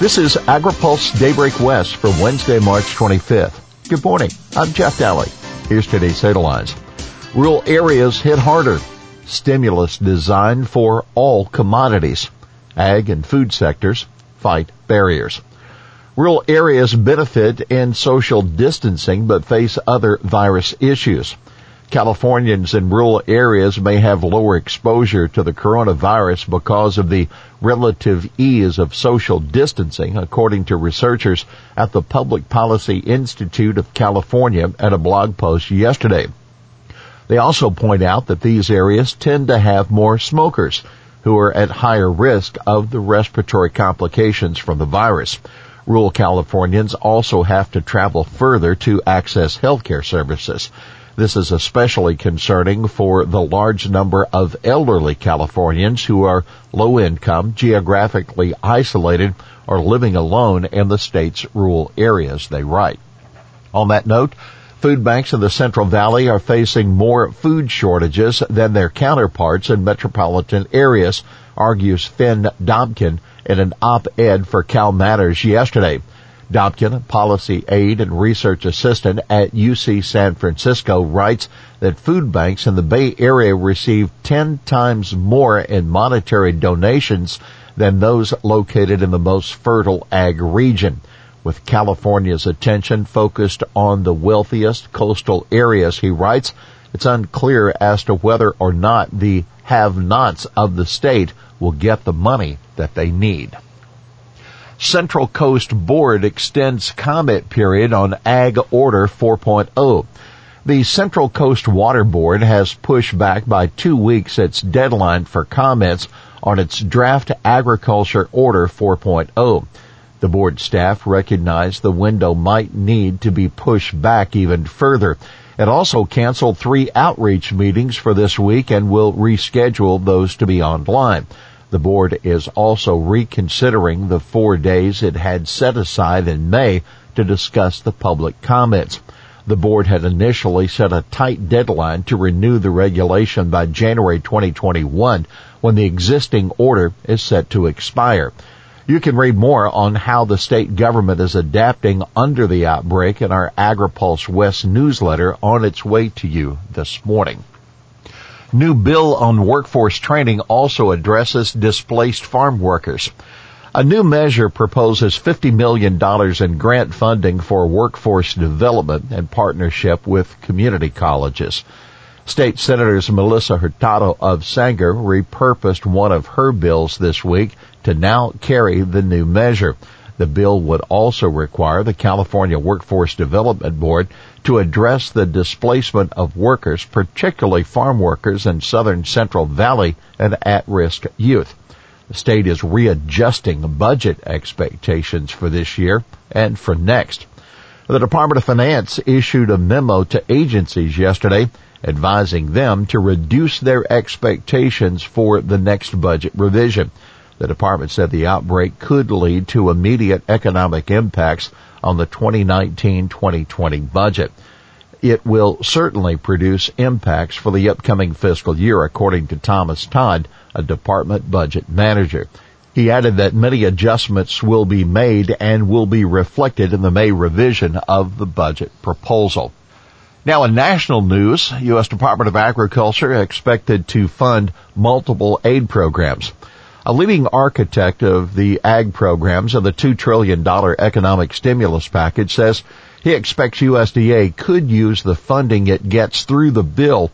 This is AgriPulse Daybreak West for Wednesday, March 25th. Good morning. I'm Jeff Daly. Here's today's headlines. Rural areas hit harder. Stimulus designed for all commodities. Ag and food sectors fight barriers. Rural areas benefit in social distancing but face other virus issues. Californians in rural areas may have lower exposure to the coronavirus because of the relative ease of social distancing, according to researchers at the Public Policy Institute of California at a blog post yesterday. They also point out that these areas tend to have more smokers who are at higher risk of the respiratory complications from the virus. Rural Californians also have to travel further to access healthcare services. This is especially concerning for the large number of elderly Californians who are low income, geographically isolated, or living alone in the state's rural areas, they write. On that note, food banks in the Central Valley are facing more food shortages than their counterparts in metropolitan areas, argues Finn Dobkin in an op-ed for Cal Matters yesterday. Dobkin, policy aide and research assistant at UC San Francisco, writes that food banks in the Bay Area receive 10 times more in monetary donations than those located in the most fertile ag region. With California's attention focused on the wealthiest coastal areas, he writes, it's unclear as to whether or not the have-nots of the state will get the money that they need. Central Coast Board extends comment period on Ag Order 4.0. The Central Coast Water Board has pushed back by two weeks its deadline for comments on its draft agriculture order 4.0. The board staff recognized the window might need to be pushed back even further. It also canceled three outreach meetings for this week and will reschedule those to be online. The board is also reconsidering the four days it had set aside in May to discuss the public comments. The board had initially set a tight deadline to renew the regulation by January 2021 when the existing order is set to expire. You can read more on how the state government is adapting under the outbreak in our AgriPulse West newsletter on its way to you this morning. New bill on workforce training also addresses displaced farm workers. A new measure proposes $50 million in grant funding for workforce development in partnership with community colleges. State Senators Melissa Hurtado of Sanger repurposed one of her bills this week to now carry the new measure. The bill would also require the California Workforce Development Board to address the displacement of workers, particularly farm workers in southern Central Valley and at-risk youth. The state is readjusting budget expectations for this year and for next. The Department of Finance issued a memo to agencies yesterday advising them to reduce their expectations for the next budget revision. The department said the outbreak could lead to immediate economic impacts on the 2019-2020 budget. It will certainly produce impacts for the upcoming fiscal year, according to Thomas Todd, a department budget manager. He added that many adjustments will be made and will be reflected in the May revision of the budget proposal. Now in national news, U.S. Department of Agriculture expected to fund multiple aid programs. A leading architect of the ag programs of the $2 trillion economic stimulus package says he expects USDA could use the funding it gets through the bill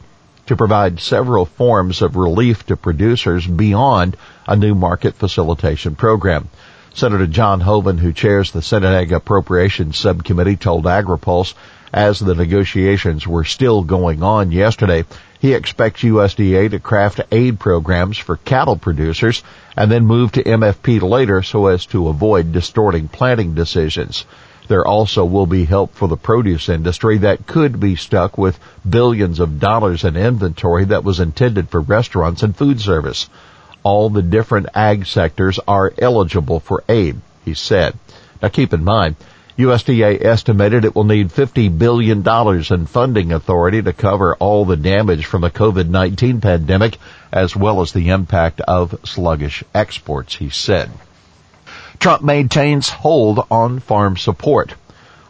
to provide several forms of relief to producers beyond a new market facilitation program. Senator John Hoeven, who chairs the Senate Ag Appropriations Subcommittee, told AgriPulse as the negotiations were still going on yesterday, he expects USDA to craft aid programs for cattle producers and then move to MFP later so as to avoid distorting planting decisions. There also will be help for the produce industry that could be stuck with billions of dollars in inventory that was intended for restaurants and food service all the different ag sectors are eligible for aid, he said. Now keep in mind, USDA estimated it will need $50 billion in funding authority to cover all the damage from the COVID-19 pandemic as well as the impact of sluggish exports, he said. Trump maintains hold on farm support.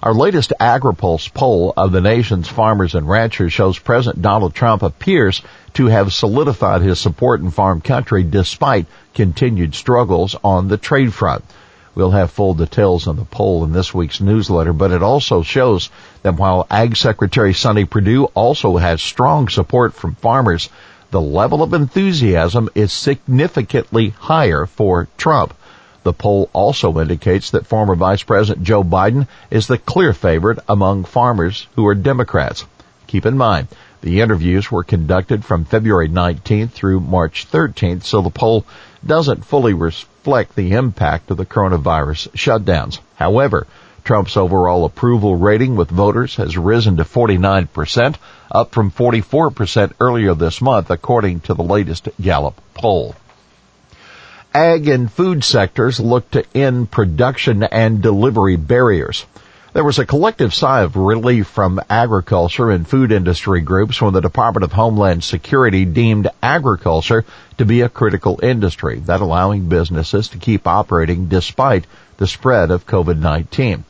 Our latest AgriPulse poll of the nation's farmers and ranchers shows President Donald Trump appears to have solidified his support in farm country despite continued struggles on the trade front. We'll have full details on the poll in this week's newsletter, but it also shows that while Ag Secretary Sonny Perdue also has strong support from farmers, the level of enthusiasm is significantly higher for Trump. The poll also indicates that former Vice President Joe Biden is the clear favorite among farmers who are Democrats. Keep in mind, the interviews were conducted from February 19th through March 13th, so the poll doesn't fully reflect the impact of the coronavirus shutdowns. However, Trump's overall approval rating with voters has risen to 49%, up from 44% earlier this month, according to the latest Gallup poll ag and food sectors look to end production and delivery barriers. There was a collective sigh of relief from agriculture and food industry groups when the Department of Homeland Security deemed agriculture to be a critical industry, that allowing businesses to keep operating despite the spread of COVID-19.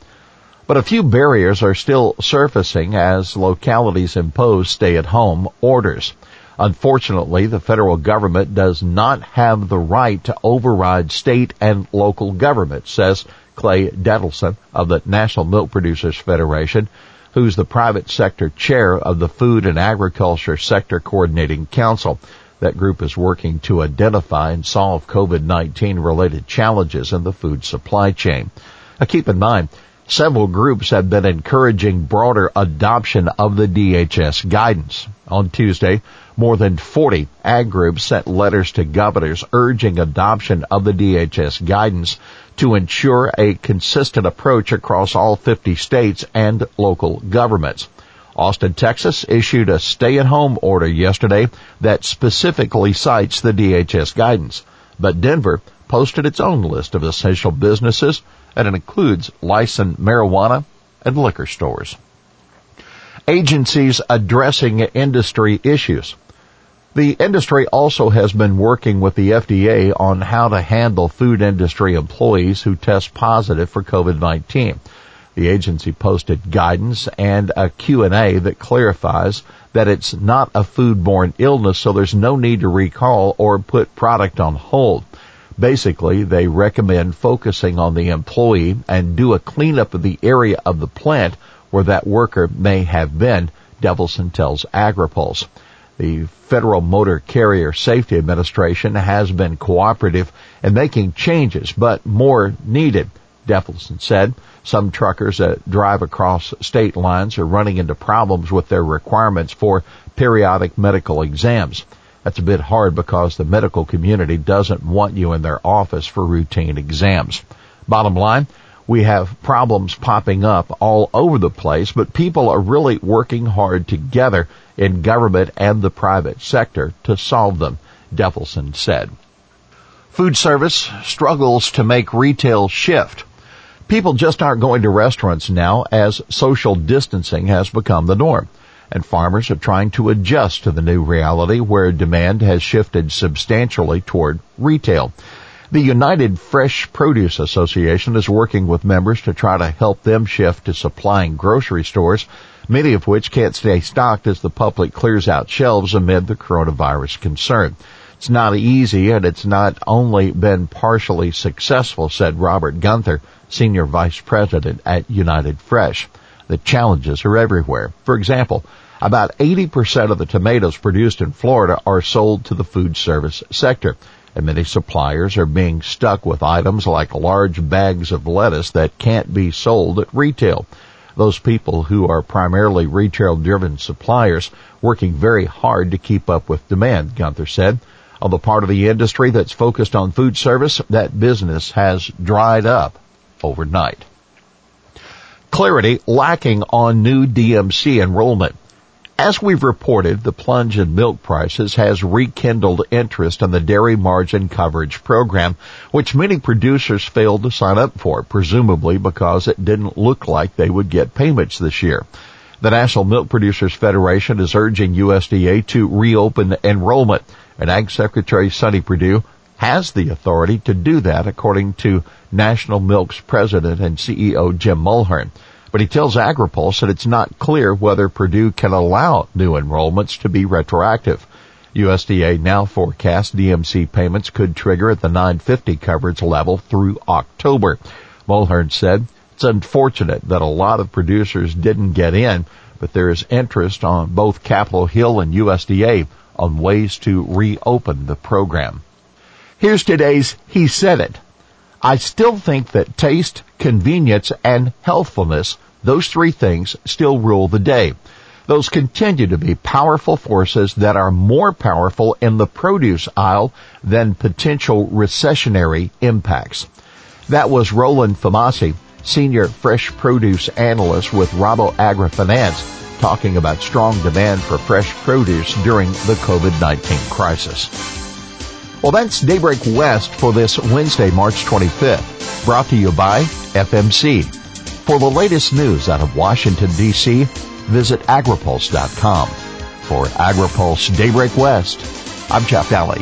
But a few barriers are still surfacing as localities impose stay-at-home orders. Unfortunately, the federal government does not have the right to override state and local governments, says Clay Detlefsen of the National Milk Producers Federation, who's the private sector chair of the Food and Agriculture Sector Coordinating Council. That group is working to identify and solve COVID-19 related challenges in the food supply chain. Now keep in mind, Several groups have been encouraging broader adoption of the DHS guidance. On Tuesday, more than 40 ag groups sent letters to governors urging adoption of the DHS guidance to ensure a consistent approach across all 50 states and local governments. Austin, Texas issued a stay-at-home order yesterday that specifically cites the DHS guidance. But Denver posted its own list of essential businesses and it includes licensed marijuana and liquor stores. Agencies addressing industry issues. The industry also has been working with the FDA on how to handle food industry employees who test positive for COVID-19. The agency posted guidance and a Q&A that clarifies that it's not a foodborne illness, so there's no need to recall or put product on hold. Basically, they recommend focusing on the employee and do a cleanup of the area of the plant where that worker may have been, Detlefsen tells AgriPulse. The Federal Motor Carrier Safety Administration has been cooperative in making changes, but more needed, Detlefsen said. Some truckers that drive across state lines are running into problems with their requirements for periodic medical exams. That's a bit hard because the medical community doesn't want you in their office for routine exams. Bottom line, we have problems popping up all over the place, but people are really working hard together in government and the private sector to solve them, Detlefsen said. Food service struggles to make retail shift. People just aren't going to restaurants now as social distancing has become the norm and farmers are trying to adjust to the new reality where demand has shifted substantially toward retail. The United Fresh Produce Association is working with members to try to help them shift to supplying grocery stores, many of which can't stay stocked as the public clears out shelves amid the coronavirus concern. It's not easy and it's not only been partially successful, said Robert Guenther, Senior Vice President at United Fresh. The challenges are everywhere. For example, about 80% of the tomatoes produced in Florida are sold to the food service sector, and many suppliers are being stuck with items like large bags of lettuce that can't be sold at retail. Those people who are primarily retail driven suppliers working very hard to keep up with demand, Guenther said. On the part of the industry that's focused on food service, that business has dried up overnight clarity lacking on new DMC enrollment. As we've reported, the plunge in milk prices has rekindled interest in the dairy margin coverage program, which many producers failed to sign up for, presumably because it didn't look like they would get payments this year. The National Milk Producers Federation is urging USDA to reopen enrollment, and Ag Secretary Sonny Perdue has the authority to do that according to National Milk's president and CEO Jim Mulhern. But he tells AgriPulse that it's not clear whether Perdue can allow new enrollments to be retroactive. USDA now forecasts DMC payments could trigger at the 950 coverage level through October. Mulhern said it's unfortunate that a lot of producers didn't get in, but there is interest on both Capitol Hill and USDA on ways to reopen the program. Here's today's He Said It. I still think that taste, convenience, and healthfulness, those three things still rule the day. Those continue to be powerful forces that are more powerful in the produce aisle than potential recessionary impacts. That was Roland Fumasi, senior fresh produce analyst with Rabo AgriFinance, talking about strong demand for fresh produce during the COVID-19 crisis. Well, that's Daybreak West for this Wednesday, March 25th, brought to you by FMC. For the latest news out of Washington, D.C., visit agripulse.com. For AgriPulse Daybreak West, I'm Jeff Daly.